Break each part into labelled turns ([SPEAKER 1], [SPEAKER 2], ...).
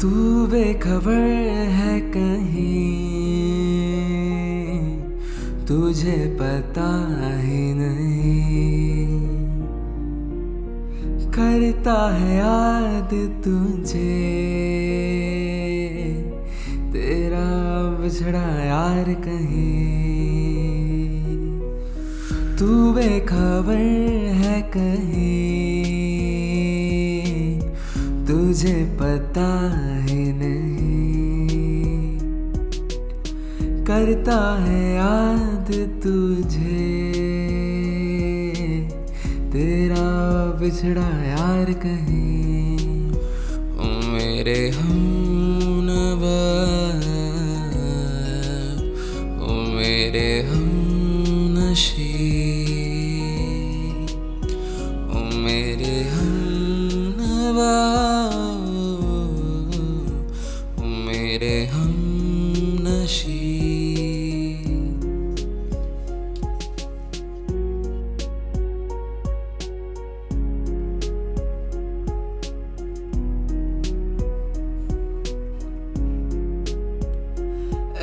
[SPEAKER 1] تو بے خبر ہے کہیں تجھے پتا ہی نہیں۔ کرتا ہے یاد تجھے تیرا بچھڑا یار کہیں تو بے خبر ہے کہیں تجھے پتا ہے نہیں کرتا ہے یاد تجھے تیرا بچھڑا یار کہیں میرے ہم میرے ہم نشی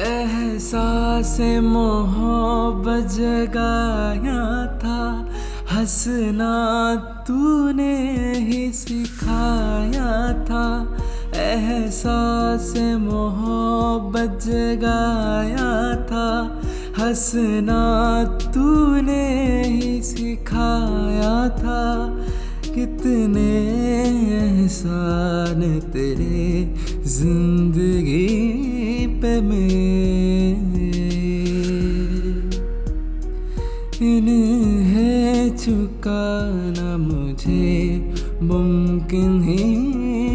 [SPEAKER 1] احساس محبت جگایا تھا ہنسنا تو نے ہی سکھایا تھا۔ احساس محبت جگایا تھا۔ ہنسنا تو نے ہی سکھایا تھا۔ کتنے احسان تیرے زندگی پہ میرے۔ انہیں چکانا مجھے ممکن ہی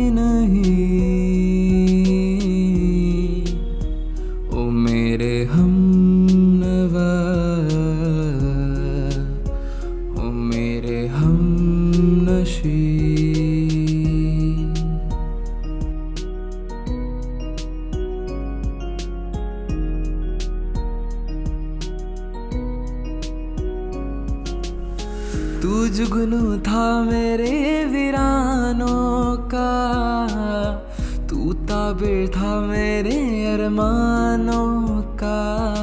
[SPEAKER 1] تو جگنو تھا میرے ویرانوں کا۔ تو تعبیر تھا میرے ارمانوں کا۔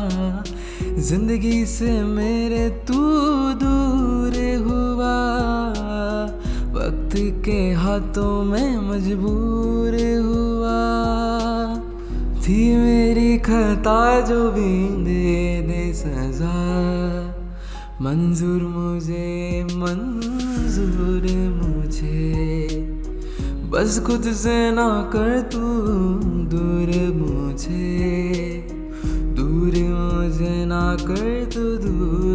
[SPEAKER 1] زندگی سے میرے تو دور ہوا۔ وقت کے ہاتھوں میں مجبور ہوا۔ تھی میری خطا جو بھی دے دے سزا۔ منظور مجھے منظور مجھے بس خود سے نہ کر تو دور مجھے دور مجھے نہ کر تو دور